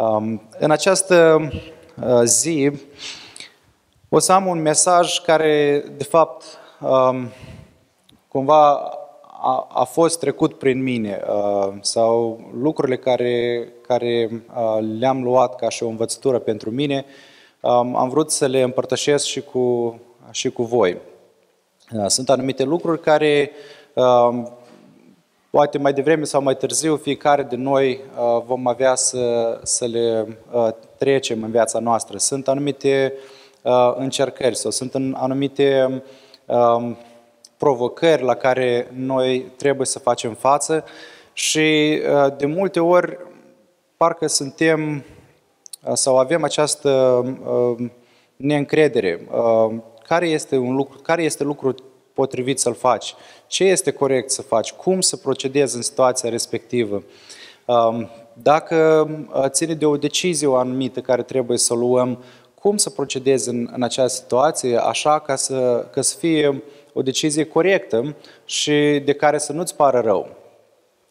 Um, în această uh, zi o să am un mesaj care, de fapt, um, cumva a, a fost trecut prin mine uh, sau lucrurile care, care uh, le-am luat ca și o învățătură pentru mine, um, am vrut să le împărtășesc și cu, și cu voi. Sunt anumite lucruri care poate mai devreme sau mai târziu fiecare de noi uh, vom avea să, să le uh, trecem în viața noastră. Sunt anumite uh, încercări sau sunt anumite um, provocări la care noi trebuie să facem față și de multe ori parcă suntem sau avem această neîncredere. Care este un lucru, care este lucrul potrivit să-l faci, ce este corect să faci, cum să procedezi în situația respectivă. Um, dacă uh, ține de o decizie o anumită care trebuie să o luăm, cum să procedezi în, în această situație, așa ca să, ca să fie o decizie corectă și de care să nu-ți pară rău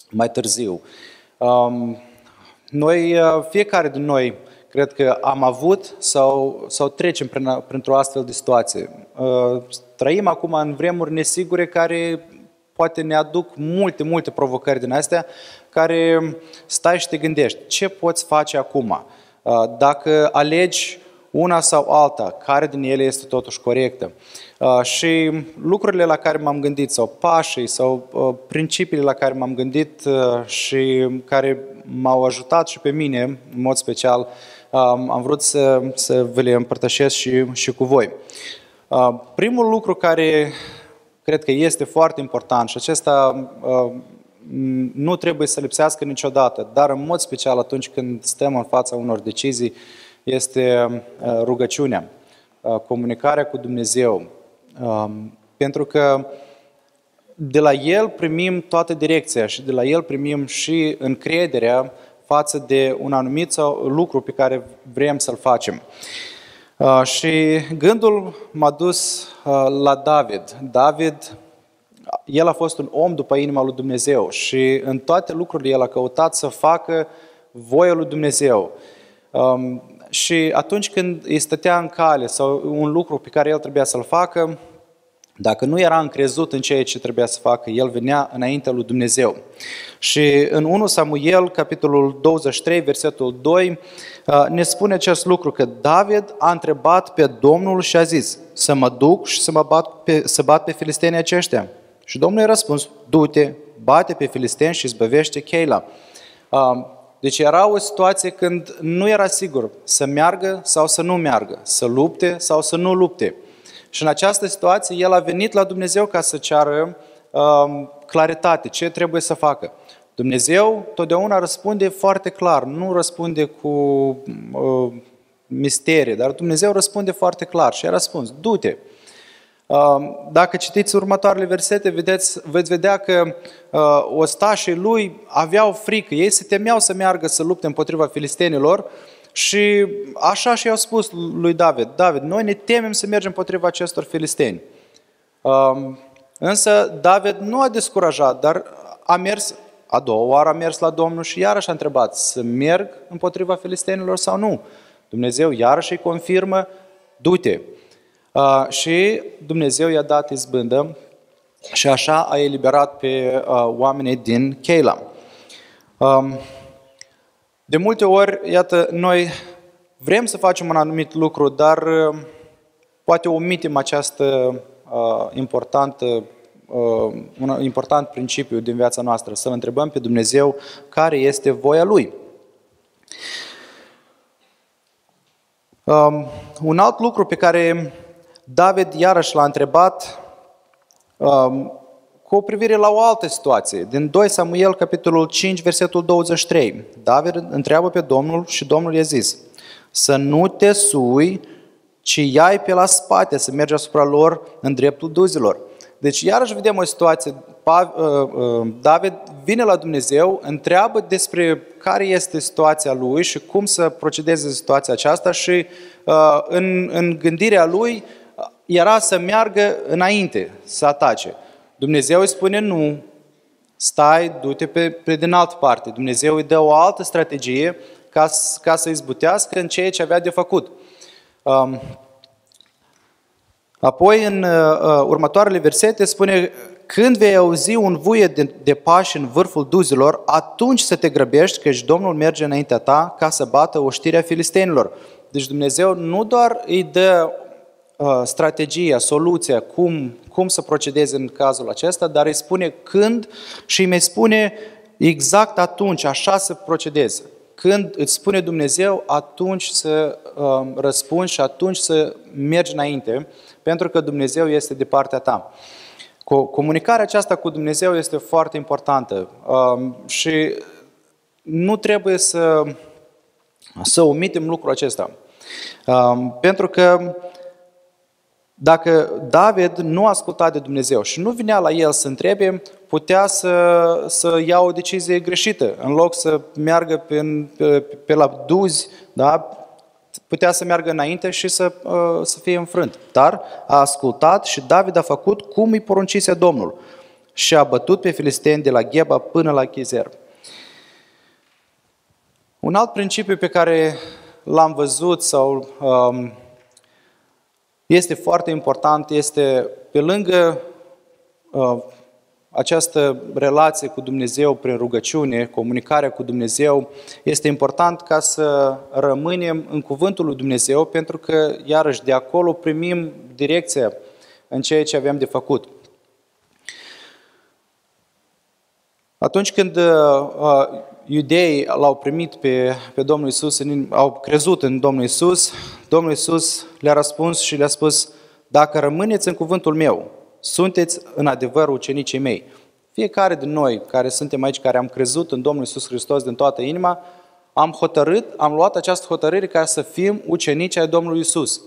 mai târziu. Um, noi, uh, fiecare din noi, cred că am avut sau, sau trecem prin, printr-o astfel de situație. Uh, trăim acum în vremuri nesigure care poate ne aduc multe, multe provocări din astea, care stai și te gândești, ce poți face acum? Uh, dacă alegi una sau alta, care din ele este totuși corectă? Uh, și lucrurile la care m-am gândit, sau pașii, sau principiile la care m-am gândit și care m-au ajutat și pe mine, în mod special, am vrut să, să vă le împărtășesc și, și cu voi. Primul lucru care cred că este foarte important și acesta nu trebuie să lipsească niciodată, dar în mod special atunci când stăm în fața unor decizii, este rugăciunea, comunicarea cu Dumnezeu. Pentru că de la El primim toată direcția și de la El primim și încrederea față de un anumit lucru pe care vrem să-l facem. Uh, și gândul m-a dus uh, la David. David, el a fost un om după inima lui Dumnezeu și în toate lucrurile el a căutat să facă voia lui Dumnezeu. Um, și atunci când îi stătea în cale sau un lucru pe care el trebuia să-l facă, dacă nu era încrezut în ceea ce trebuia să facă, el venea înaintea lui Dumnezeu. Și în 1 Samuel, capitolul 23, versetul 2, uh, ne spune acest lucru, că David a întrebat pe Domnul și a zis, să mă duc și să, mă bat pe, să bat pe filistenii aceștia. Și Domnul i-a răspuns, du-te, bate pe filisteni și zbăvește Cheila. Uh, deci era o situație când nu era sigur să meargă sau să nu meargă, să lupte sau să nu lupte. Și în această situație el a venit la Dumnezeu ca să ceară um, claritate, ce trebuie să facă. Dumnezeu totdeauna răspunde foarte clar, nu răspunde cu uh, misterie, dar Dumnezeu răspunde foarte clar și a răspuns, du-te. Uh, dacă citiți următoarele versete, vedeți, veți vedea că uh, ostașii lui aveau frică, ei se temeau să meargă să lupte împotriva filistenilor, și așa și i-au spus lui David, David, noi ne temem să mergem împotriva acestor filisteni. Um, însă David nu a descurajat, dar a mers, a doua oară a mers la Domnul și iarăși a întrebat să merg împotriva filistenilor sau nu. Dumnezeu iarăși îi confirmă, du-te. Uh, și Dumnezeu i-a dat izbândă și așa a eliberat pe uh, oamenii din Cheila. Um, de multe ori, iată, noi vrem să facem un anumit lucru, dar uh, poate omitem această uh, importantă, uh, un important principiu din viața noastră, să-L întrebăm pe Dumnezeu care este voia Lui. Um, un alt lucru pe care David iarăși l-a întrebat um, cu privire la o altă situație. Din 2 Samuel, capitolul 5, versetul 23. David întreabă pe Domnul și Domnul i-a zis, să nu te sui, ci iai pe la spate, să mergi asupra lor în dreptul duzilor. Deci iarăși vedem o situație, uh, uh, David vine la Dumnezeu, întreabă despre care este situația lui și cum să procedeze situația aceasta și uh, în, în gândirea lui era să meargă înainte, să atace. Dumnezeu îi spune nu, stai, du-te pe, pe din altă parte. Dumnezeu îi dă o altă strategie ca, ca să izbutească în ceea ce avea de făcut. Um, apoi, în uh, uh, următoarele versete, spune când vei auzi un vuie de, de pași în vârful duzilor, atunci să te grăbești, căci Domnul merge înaintea ta ca să bată oștirea filistenilor. Deci Dumnezeu nu doar îi dă uh, strategia, soluția, cum, cum să procedeze în cazul acesta, dar îi spune când și îi mai spune exact atunci, așa să procedeze. Când îți spune Dumnezeu, atunci să uh, răspunzi și atunci să mergi înainte, pentru că Dumnezeu este de partea ta. Comunicarea aceasta cu Dumnezeu este foarte importantă um, și nu trebuie să, să omitem lucrul acesta. Um, pentru că dacă David nu asculta de Dumnezeu și nu vinea la el să întrebe, putea să, să ia o decizie greșită. În loc să meargă pe, pe, pe la duzi, da, putea să meargă înainte și să, uh, să fie înfrânt. Dar a ascultat și David a făcut cum îi poruncise Domnul și a bătut pe filisteni de la Gheba până la Chizer. Un alt principiu pe care l-am văzut sau um, este foarte important este pe lângă uh, această relație cu Dumnezeu prin rugăciune, comunicarea cu Dumnezeu, este important ca să rămânem în cuvântul lui Dumnezeu, pentru că, iarăși, de acolo primim direcția în ceea ce avem de făcut. Atunci când uh, uh iudeii l-au primit pe, pe Domnul Isus, au crezut în Domnul Isus, Domnul Isus le-a răspuns și le-a spus, dacă rămâneți în cuvântul meu sunteți în adevăr ucenicii mei. Fiecare din noi care suntem aici, care am crezut în Domnul Isus Hristos din toată inima, am hotărât, am luat această hotărâre ca să fim ucenici ai Domnului Isus.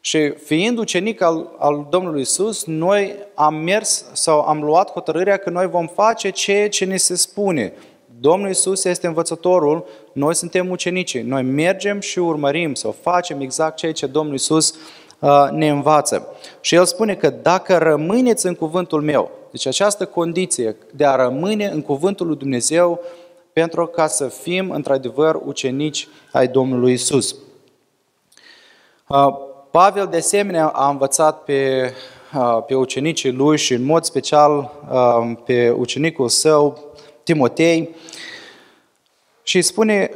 Și fiind ucenic al, al Domnului Isus, noi am mers sau am luat hotărârea că noi vom face ceea ce ne se spune. Domnul Isus este învățătorul, noi suntem ucenicii. Noi mergem și urmărim sau facem exact ceea ce Domnul Isus Uh, ne învață. Și el spune că dacă rămâneți în cuvântul meu, deci această condiție de a rămâne în cuvântul lui Dumnezeu pentru ca să fim într-adevăr ucenici ai Domnului Isus. Uh, Pavel de asemenea a învățat pe, uh, pe ucenicii lui și în mod special pe ucenicul său, Timotei, și spune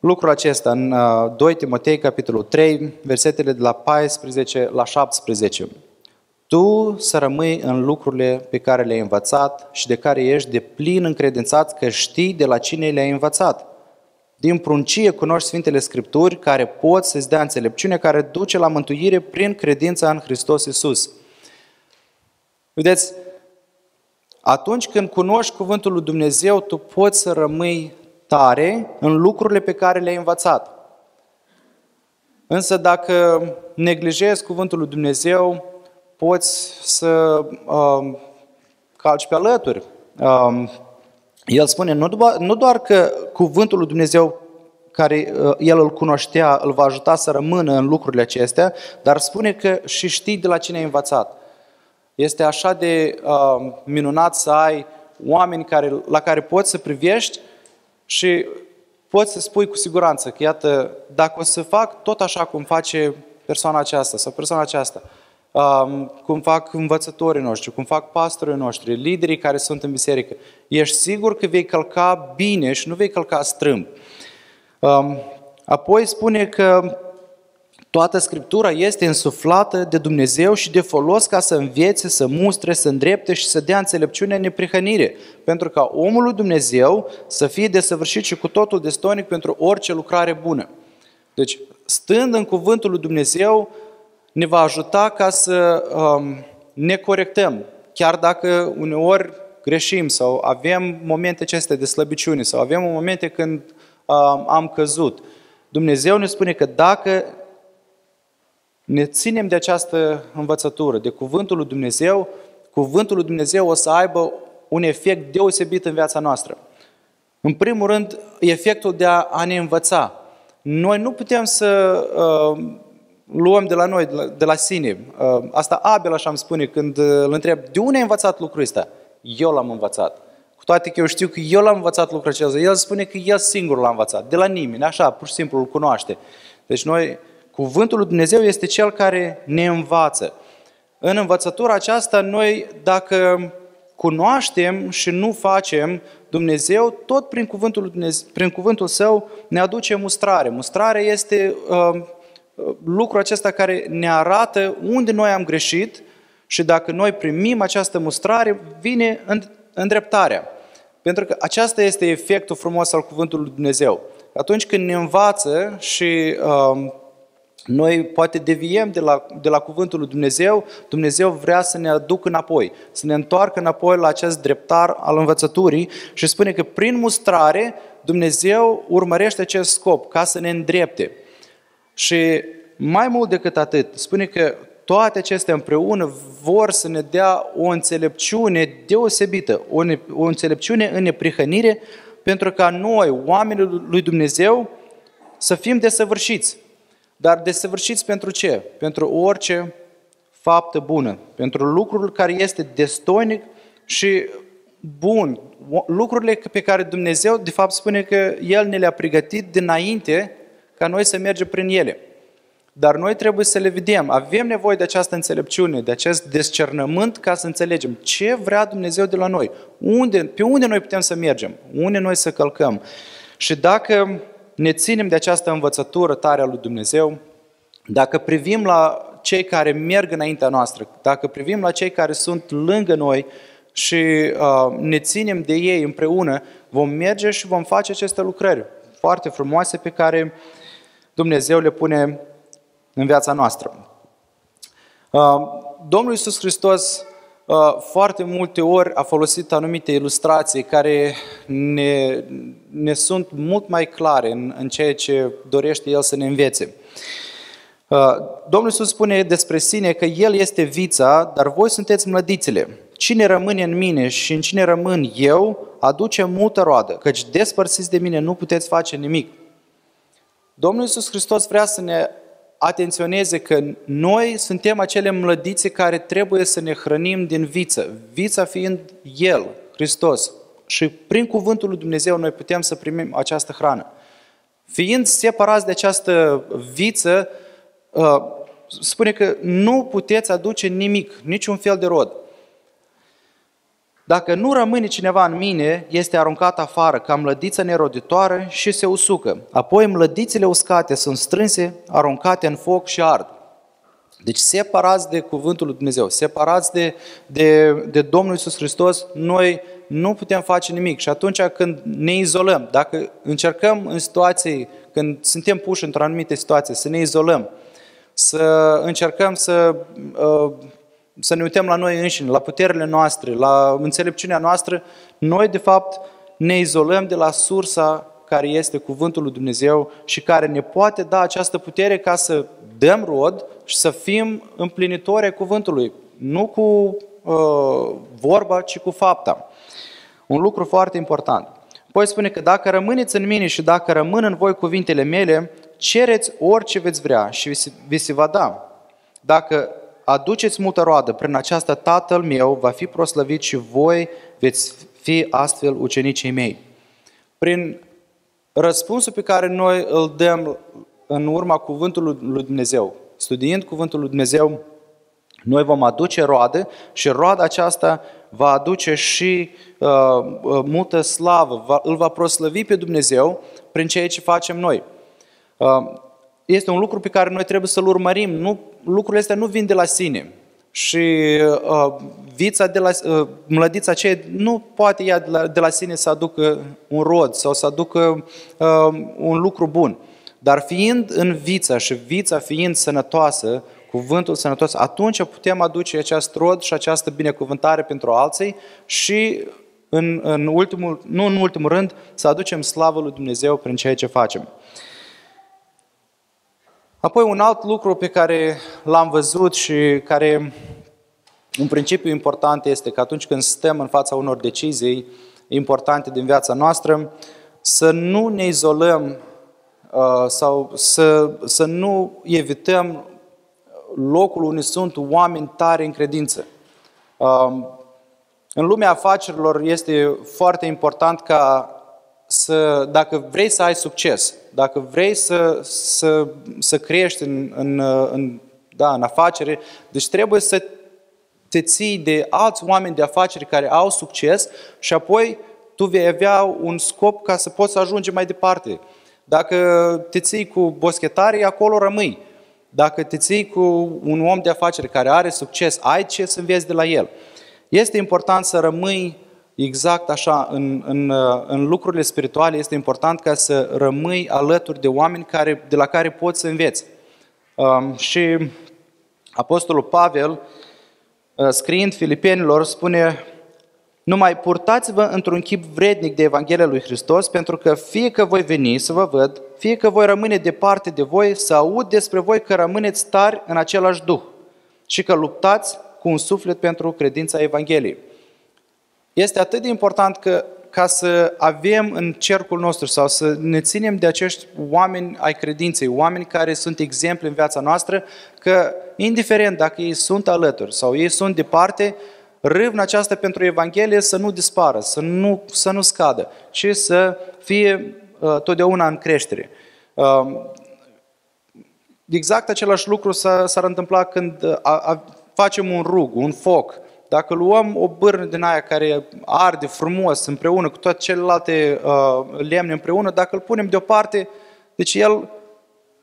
lucrul acesta în 2 uh, Timotei, capitolul 3, versetele de la 14 la 17. Tu să rămâi în lucrurile pe care le-ai învățat și de care ești de plin încredințat că știi de la cine le-ai învățat. Din pruncie cunoști Sfintele Scripturi care pot să-ți dea înțelepciune care duce la mântuire prin credința în Hristos Isus. Vedeți, atunci când cunoști Cuvântul lui Dumnezeu, tu poți să rămâi tare în lucrurile pe care le-ai învățat. Însă dacă neglijezi cuvântul lui Dumnezeu, poți să uh, calci pe alături. Uh, el spune nu doar, nu doar că cuvântul lui Dumnezeu care uh, el îl cunoștea, îl va ajuta să rămână în lucrurile acestea, dar spune că și știi de la cine ai învățat. Este așa de uh, minunat să ai oameni care, la care poți să privești și poți să spui cu siguranță că, iată, dacă o să fac tot așa cum face persoana aceasta sau persoana aceasta, um, cum fac învățătorii noștri, cum fac pastorii noștri, liderii care sunt în biserică, ești sigur că vei călca bine și nu vei călca strâmb. Um, apoi spune că Toată Scriptura este însuflată de Dumnezeu și de folos ca să învețe, să mustre, să îndrepte și să dea înțelepciune în neprihănire, pentru ca omul lui Dumnezeu să fie desăvârșit și cu totul destonic pentru orice lucrare bună. Deci, stând în cuvântul lui Dumnezeu, ne va ajuta ca să um, ne corectăm, chiar dacă uneori greșim sau avem momente acestea de slăbiciune sau avem momente când um, am căzut. Dumnezeu ne spune că dacă ne ținem de această învățătură, de cuvântul lui Dumnezeu, cuvântul lui Dumnezeu o să aibă un efect deosebit în viața noastră. În primul rând, efectul de a, a ne învăța. Noi nu putem să uh, luăm de la noi, de la, de la sine. Uh, asta Abel așa îmi spune când îl întreb, de unde ai învățat lucrul ăsta? Eu l-am învățat. Cu Cu toate că eu știu că eu l-am învățat lucrul acesta. El spune că el singur l-a învățat, de la nimeni, așa, pur și simplu îl cunoaște. Deci noi, cuvântul lui Dumnezeu este cel care ne învață. În învățătura aceasta, noi, dacă cunoaștem și nu facem, Dumnezeu, tot prin cuvântul, Dumnezeu, prin cuvântul Său, ne aduce mustrare. Mustrare este uh, lucrul acesta care ne arată unde noi am greșit și dacă noi primim această mustrare, vine îndreptarea. Pentru că aceasta este efectul frumos al cuvântului Dumnezeu. Atunci când ne învață și uh, noi poate deviem de la, de la cuvântul lui Dumnezeu, Dumnezeu vrea să ne aducă înapoi, să ne întoarcă înapoi la acest dreptar al învățăturii și spune că prin mustrare Dumnezeu urmărește acest scop, ca să ne îndrepte. Și mai mult decât atât, spune că toate acestea împreună vor să ne dea o înțelepciune deosebită, o, ne, o înțelepciune în neprihănire, pentru ca noi, oamenii lui Dumnezeu, să fim desăvârșiți. Dar desăvârșiți pentru ce? Pentru orice faptă bună, pentru lucrul care este destoinic și bun, lucrurile pe care Dumnezeu, de fapt, spune că El ne le-a pregătit dinainte ca noi să mergem prin ele. Dar noi trebuie să le vedem. Avem nevoie de această înțelepciune, de acest descernământ ca să înțelegem ce vrea Dumnezeu de la noi. Unde, pe unde noi putem să mergem? Unde noi să călcăm? Și dacă ne ținem de această învățătură tare a lui Dumnezeu, dacă privim la cei care merg înaintea noastră, dacă privim la cei care sunt lângă noi și uh, ne ținem de ei împreună, vom merge și vom face aceste lucrări foarte frumoase pe care Dumnezeu le pune în viața noastră. Uh, Domnul Iisus Hristos uh, foarte multe ori a folosit anumite ilustrații care ne, ne sunt mult mai clare în, în ceea ce dorește El să ne învețe. Uh, Domnul Iisus spune despre sine că El este vița, dar voi sunteți mlădițele. Cine rămâne în mine și în cine rămân eu, aduce multă roadă, căci despărțiți de mine nu puteți face nimic. Domnul Iisus Hristos vrea să ne atenționeze că noi suntem acele mlădițe care trebuie să ne hrănim din viță, vița fiind El, Hristos. Și prin cuvântul lui Dumnezeu noi putem să primim această hrană. Fiind separați de această viță, uh, spune că nu puteți aduce nimic, niciun fel de rod. Dacă nu rămâne cineva în mine, este aruncat afară ca mlădiță neroditoare și se usucă. Apoi mlădițele uscate sunt strânse, aruncate în foc și ard. Deci separați de cuvântul lui Dumnezeu, separați de, de, de Domnul Isus Hristos, noi nu putem face nimic. Și atunci când ne izolăm, dacă încercăm în situații, când suntem puși într-o anumită situație, să ne izolăm, să încercăm să uh, să ne uităm la noi înșine, la puterile noastre, la înțelepciunea noastră, noi de fapt ne izolăm de la sursa care este Cuvântul lui Dumnezeu și care ne poate da această putere ca să dăm rod și să fim împlinitori ai Cuvântului, nu cu uh, vorba, ci cu fapta. Un lucru foarte important. Poi spune că dacă rămâneți în mine și dacă rămân în voi cuvintele mele, cereți orice veți vrea și vi se va da. Dacă aduceți multă roadă, prin aceasta Tatăl meu va fi proslăvit și voi veți fi astfel ucenicii mei. Prin răspunsul pe care noi îl dăm în urma cuvântului lui Dumnezeu, studiind cuvântul lui Dumnezeu, noi vom aduce roadă și roada aceasta va aduce și uh, uh, multă slavă, va, îl va proslăvi pe Dumnezeu prin ceea ce facem noi. Uh, este un lucru pe care noi trebuie să-l urmărim. Nu, lucrurile astea nu vin de la sine. Și uh, vița de la, uh, mlădița aceea nu poate ea de la, de la sine să aducă un rod sau să aducă uh, un lucru bun. Dar fiind în vița și vița fiind sănătoasă, cuvântul sănătos, atunci putem aduce acest rod și această binecuvântare pentru alții și în, în ultimul, nu în ultimul rând, să aducem slavă lui Dumnezeu prin ceea ce facem. Apoi un alt lucru pe care l-am văzut și care un principiu important este că atunci când stăm în fața unor decizii importante din viața noastră, să nu ne izolăm uh, sau să, să nu evităm locul unde sunt oameni tare în credință. Uh, În lumea afacerilor este foarte important ca să, dacă vrei să ai succes, dacă vrei să, să, să crești în, în, în, da, în afacere, deci trebuie să te ții de alți oameni de afaceri care au succes și apoi tu vei avea un scop ca să poți ajunge mai departe. Dacă te ții cu boschetarii, acolo rămâi. Dacă te ții cu un om de afaceri care are succes, ai ce să înveți de la el. Este important să rămâi exact așa în, în, în lucrurile spirituale, este important ca să rămâi alături de oameni care, de la care poți să înveți. Um, și Apostolul Pavel, uh, scriind Filipenilor, spune numai purtați-vă într-un chip vrednic de Evanghelia lui Hristos, pentru că fie că voi veni să vă văd, fie că voi rămâne departe de voi, să aud despre voi că rămâneți tari în același duh și că luptați cu un suflet pentru credința Evangheliei. Este atât de important că ca să avem în cercul nostru sau să ne ținem de acești oameni ai credinței, oameni care sunt exemple în viața noastră, că indiferent dacă ei sunt alături sau ei sunt departe, râvna aceasta pentru Evanghelie să nu dispară, să nu, să nu scadă, ci să fie uh, totdeauna în creștere. Uh, exact același lucru s-ar întâmpla când uh, a, a, facem un rug, un foc. Dacă luăm o bârnă din aia care arde frumos împreună cu toate celelalte uh, lemne împreună, dacă îl punem deoparte, deci el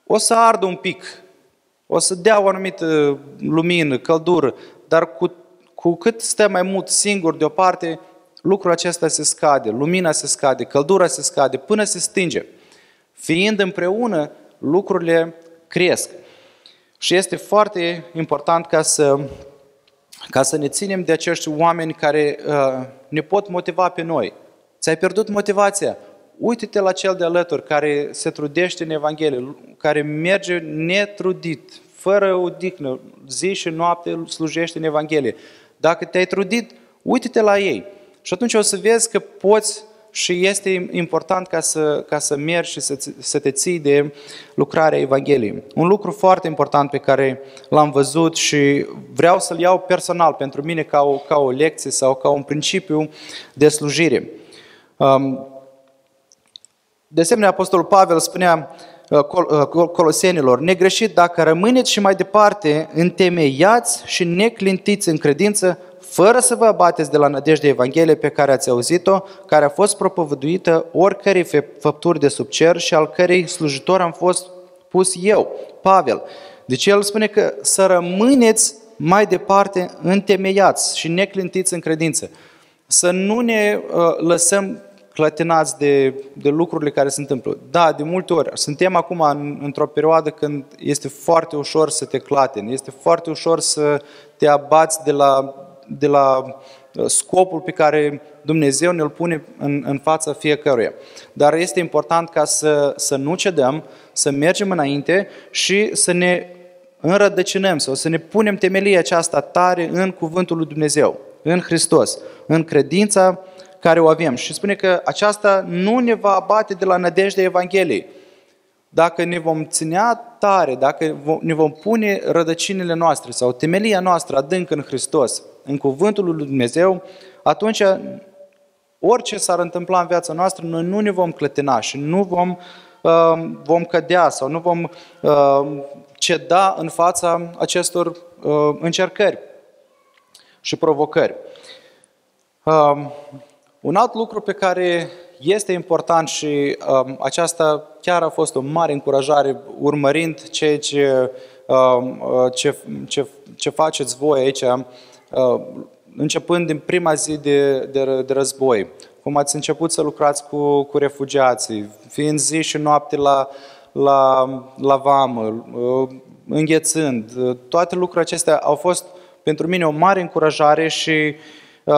o să ardă un pic, o să dea o anumită lumină, căldură, dar cu cu cât stă mai mult singur deoparte, lucrul acesta se scade, lumina se scade, căldura se scade, până se stinge. Fiind împreună, lucrurile cresc. Și este foarte important ca să, ca să ne ținem de acești oameni care uh, ne pot motiva pe noi. Ți-ai pierdut motivația? Uite-te la cel de alături care se trudește în Evanghelie, care merge netrudit, fără odihnă, zi și noapte slujește în Evanghelie. Dacă te-ai trudit, uite-te la ei. Și atunci o să vezi că poți și este important ca să, ca să mergi și să, să te ții de lucrarea Evangheliei. Un lucru foarte important pe care l-am văzut și vreau să-l iau personal pentru mine ca o, ca o lecție sau ca un principiu de slujire. Um, de asemenea, Apostolul Pavel spunea uh, uh, colosenilor, negreșit dacă rămâneți și mai departe întemeiați și neclintiți în credință, fără să vă abateți de la nădejde Evanghelie pe care ați auzit-o, care a fost propovăduită oricărei făpturi de sub cer și al cărei slujitor am fost pus eu, Pavel. Deci el spune că să rămâneți mai departe întemeiați și neclintiți în credință. Să nu ne uh, lăsăm clătinați de, de lucrurile care se întâmplă. Da, de multe ori. Suntem acum în, într-o perioadă când este foarte ușor să te clatini, este foarte ușor să te abați de la, de la uh, scopul pe care Dumnezeu ne-l pune în, în fața fiecăruia. Dar este important ca să, să nu cedăm, să mergem înainte și să ne înrădăcinăm sau să ne punem temelia aceasta tare în cuvântul lui Dumnezeu, în Hristos, în credința care o avem. Și spune că aceasta nu ne va abate de la nădejdea Evangheliei. Dacă ne vom ținea tare, dacă ne vom pune rădăcinile noastre sau temelia noastră adânc în Hristos, în cuvântul lui Dumnezeu, atunci orice s-ar întâmpla în viața noastră, noi nu ne vom clătina și nu vom, uh, vom cădea sau nu vom uh, ceda în fața acestor uh, încercări și provocări. Uh, un alt lucru pe care este important și um, aceasta chiar a fost o mare încurajare urmărind ceea ce, um, uh, ce, ce, ce faceți voi aici, uh, începând din prima zi de, de, de război, cum ați început să lucrați cu, cu refugiații, fiind zi și noapte la, la, la vamă, uh, înghețând, uh, toate lucrurile acestea au fost pentru mine o mare încurajare și uh,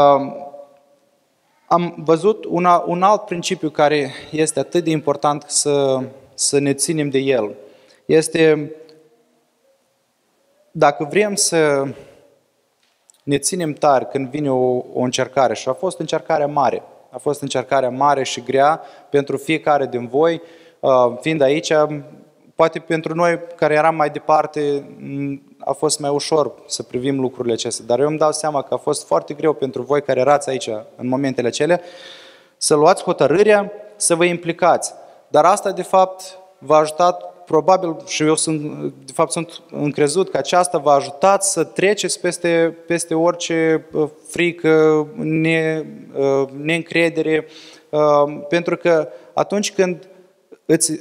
am văzut una, un alt principiu care este atât de important să, să ne ținem de el. Este dacă vrem să ne ținem tari când vine o, o încercare, și a fost încercarea mare, a fost încercarea mare și grea pentru fiecare din voi, uh, fiind aici, poate pentru noi care eram mai departe a fost mai ușor să privim lucrurile acestea, dar eu îmi dau seama că a fost foarte greu pentru voi care erați aici în momentele acelea să luați hotărârea să vă implicați. Dar asta, de fapt, v-a ajutat, probabil, și eu sunt, de fapt, sunt încrezut că aceasta v-a ajutat să treceți peste, peste orice uh, frică, ne, uh, neîncredere, uh, pentru că atunci când îți,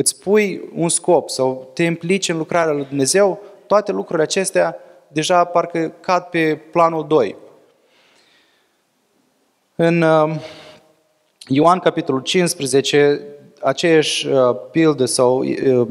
îți pui un scop sau te implici în lucrarea lui Dumnezeu, toate lucrurile acestea deja parcă cad pe planul 2. În Ioan, capitolul 15, aceeași uh, pildă sau uh,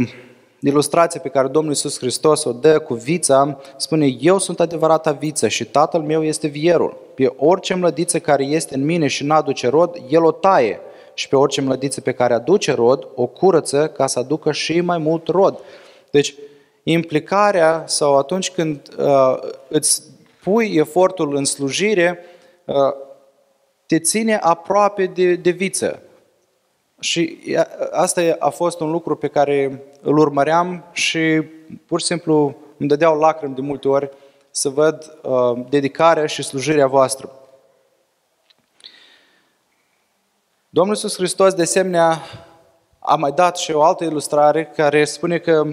ilustrație pe care Domnul Iisus Hristos o dă cu vița, spune, eu sunt adevărata viță și tatăl meu este vierul. Pe orice mlădiță care este în mine și n-aduce rod, el o taie. Și pe orice mlădiță pe care aduce rod, o curăță ca să aducă și mai mult rod. Deci, implicarea sau atunci când uh, îți pui efortul în slujire, uh, te ține aproape de, de viță. Și asta a fost un lucru pe care îl urmăream și pur și simplu îmi dădeau lacrimi de multe ori să văd uh, dedicarea și slujirea voastră. Domnul Iisus Hristos, de asemenea, a mai dat și o altă ilustrare care spune că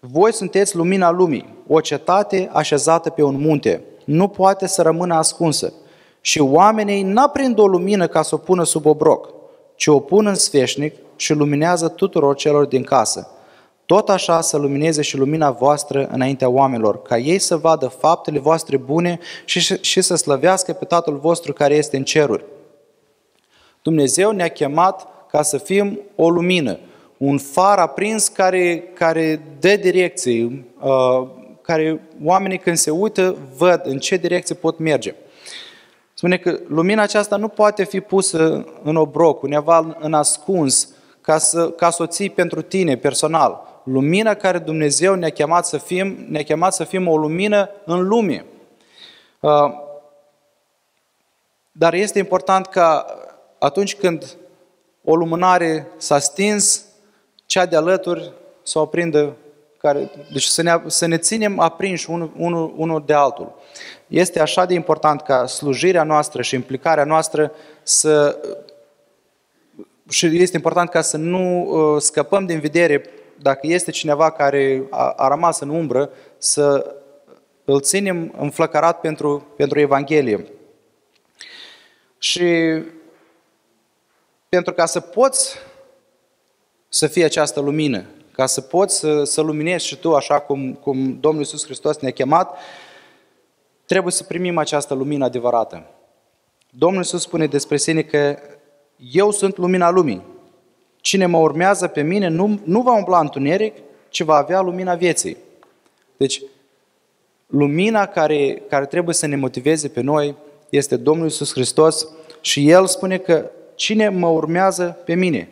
voi sunteți lumina lumii, o cetate așezată pe un munte, nu poate să rămână ascunsă. Și oamenii n-aprind o lumină ca să o pună sub obroc, ci o pun în sfeșnic și luminează tuturor celor din casă. Tot așa să lumineze și lumina voastră înaintea oamenilor, ca ei să vadă faptele voastre bune și, și să slăvească pe Tatăl vostru care este în ceruri. Dumnezeu ne-a chemat ca să fim o lumină, un far aprins care, care dă direcții, uh, care oamenii când se uită văd în ce direcție pot merge. Spune că lumina aceasta nu poate fi pusă în obroc, undeva în ascuns, ca să, ca să o ții pentru tine personal. Lumina care Dumnezeu ne-a chemat să fim, ne-a chemat să fim o lumină în lume. Uh, dar este important ca atunci când o lumânare s-a stins, cea de alături să o prindă, care, deci să ne, să ne ținem aprinși unul, unul, unul de altul. Este așa de important ca slujirea noastră și implicarea noastră să și este important ca să nu uh, scăpăm din vedere dacă este cineva care a, a rămas în umbră, să îl ținem înflăcărat pentru, pentru Evanghelie. Și pentru ca să poți să fii această lumină, ca să poți să, să luminezi și tu așa cum, cum Domnul Iisus Hristos ne-a chemat, Trebuie să primim această lumină adevărată. Domnul Iisus spune despre sine că eu sunt lumina lumii. Cine mă urmează pe mine nu, nu va umbla întuneric, ci va avea lumina vieții. Deci, lumina care, care trebuie să ne motiveze pe noi este Domnul Iisus Hristos și El spune că cine mă urmează pe mine.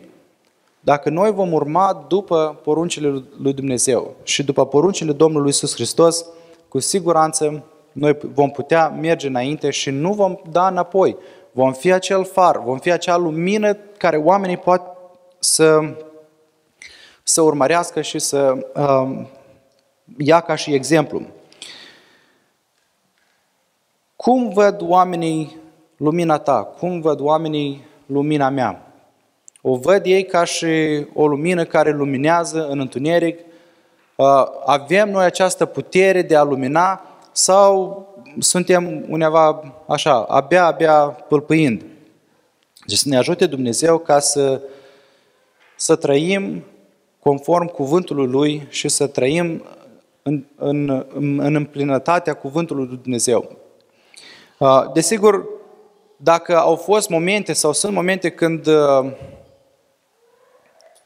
Dacă noi vom urma după poruncile lui Dumnezeu și după poruncile Domnului Iisus Hristos, cu siguranță noi vom putea merge înainte și nu vom da înapoi. Vom fi acel far, vom fi acea lumină care oamenii pot să, să urmărească și să uh, ia ca și exemplu. Cum văd oamenii lumina ta? Cum văd oamenii lumina mea? O văd ei ca și o lumină care luminează în întuneric. Uh, avem noi această putere de a lumina sau suntem undeva așa, abia, abia pâlpâind. Deci să ne ajute Dumnezeu ca să, să trăim conform cuvântului Lui și să trăim în, în, în împlinătatea cuvântului lui Dumnezeu. Desigur, dacă au fost momente sau sunt momente când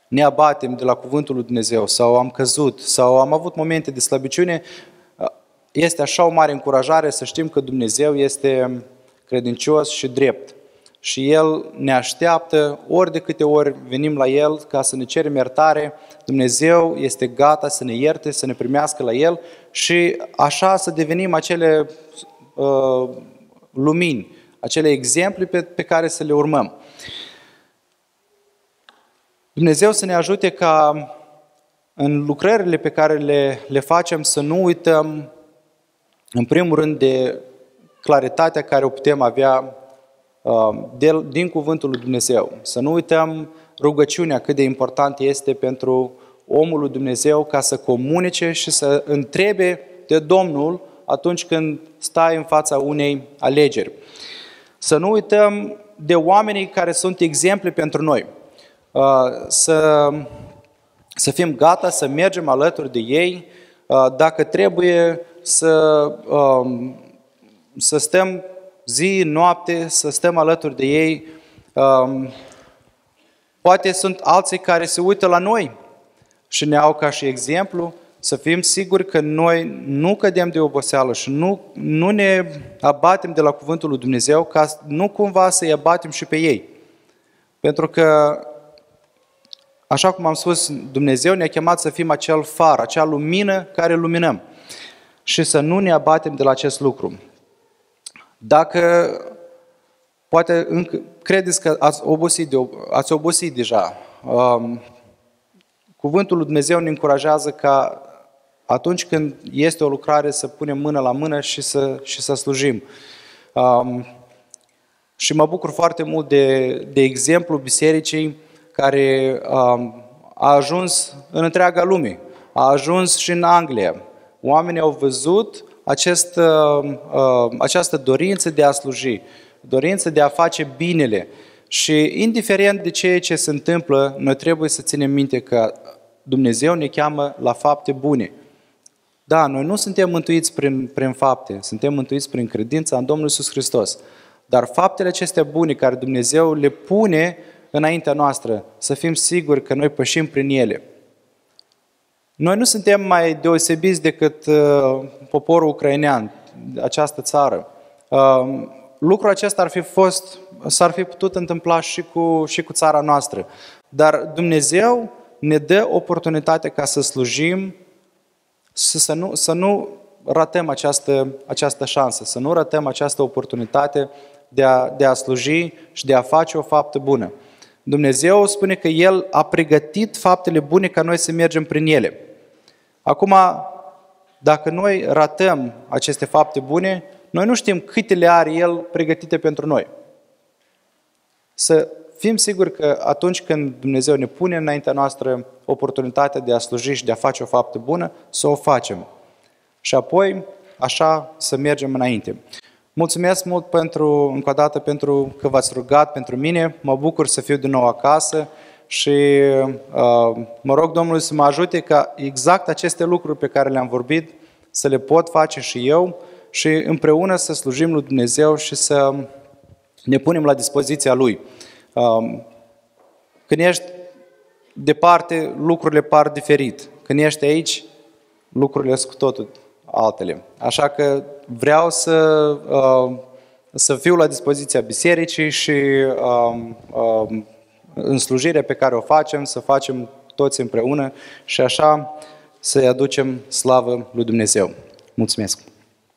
ne abatem de la cuvântul lui Dumnezeu sau am căzut sau am avut momente de slăbiciune, este așa o mare încurajare să știm că Dumnezeu este credincios și drept. Și El ne așteaptă ori de câte ori venim la El ca să ne cerem iertare. Dumnezeu este gata să ne ierte, să ne primească la El și așa să devenim acele uh, lumini, acele exemple pe, pe care să le urmăm. Dumnezeu să ne ajute ca în lucrările pe care le, le facem să nu uităm, în primul rând, de claritatea care o putem avea uh, de, din Cuvântul lui Dumnezeu. Să nu uităm rugăciunea cât de important este pentru omul lui Dumnezeu ca să comunice și să întrebe de Domnul atunci când stai în fața unei alegeri. Să nu uităm de oamenii care sunt exemple pentru noi. Uh, să, să fim gata să mergem alături de ei, uh, dacă trebuie să, um, să stăm zi, noapte, să stăm alături de ei. Um, poate sunt alții care se uită la noi și ne au ca și exemplu, să fim siguri că noi nu cădem de oboseală și nu, nu ne abatem de la Cuvântul lui Dumnezeu ca nu cumva să-i abatem și pe ei. Pentru că, așa cum am spus, Dumnezeu ne-a chemat să fim acel far, acea lumină care luminăm și să nu ne abatem de la acest lucru. Dacă poate încă, credeți că ați obosit, de, ați obosit deja, um, Cuvântul lui Dumnezeu ne încurajează ca atunci când este o lucrare să punem mână la mână și să, și să slujim. Um, și mă bucur foarte mult de, de exemplu bisericii care um, a ajuns în întreaga lume, a ajuns și în Anglia. Oamenii au văzut acest, uh, uh, această dorință de a sluji, dorință de a face binele. Și indiferent de ceea ce se întâmplă, noi trebuie să ținem minte că Dumnezeu ne cheamă la fapte bune. Da, noi nu suntem mântuiți prin, prin fapte, suntem mântuiți prin credința în Domnul Iisus Hristos. Dar faptele acestea bune care Dumnezeu le pune înaintea noastră, să fim siguri că noi pășim prin ele. Noi nu suntem mai deosebiți decât uh, poporul ucrainean, această țară. Uh, lucrul acesta ar fi fost, s-ar fi putut întâmpla și cu, și cu țara noastră. Dar Dumnezeu ne dă oportunitatea ca să slujim și să nu, să nu ratăm această, această șansă, să nu ratăm această oportunitate de a, de a sluji și de a face o faptă bună. Dumnezeu spune că El a pregătit faptele bune ca noi să mergem prin ele. Acum, dacă noi ratăm aceste fapte bune, noi nu știm câte le are El pregătite pentru noi. Să fim siguri că atunci când Dumnezeu ne pune înaintea noastră oportunitatea de a sluji și de a face o faptă bună, să o facem. Și apoi, așa, să mergem înainte. Mulțumesc mult pentru, încă o dată pentru că v-ați rugat pentru mine. Mă bucur să fiu din nou acasă și uh, mă rog Domnului să mă ajute ca exact aceste lucruri pe care le-am vorbit să le pot face și eu și împreună să slujim lui Dumnezeu și să ne punem la dispoziția Lui. Um, când ești departe, lucrurile par diferit. Când ești aici, lucrurile sunt cu totul altele. Așa că vreau să, uh, să fiu la dispoziția bisericii și um, um, în slujirea pe care o facem, să facem toți împreună și așa să-i aducem slavă lui Dumnezeu. Mulțumesc!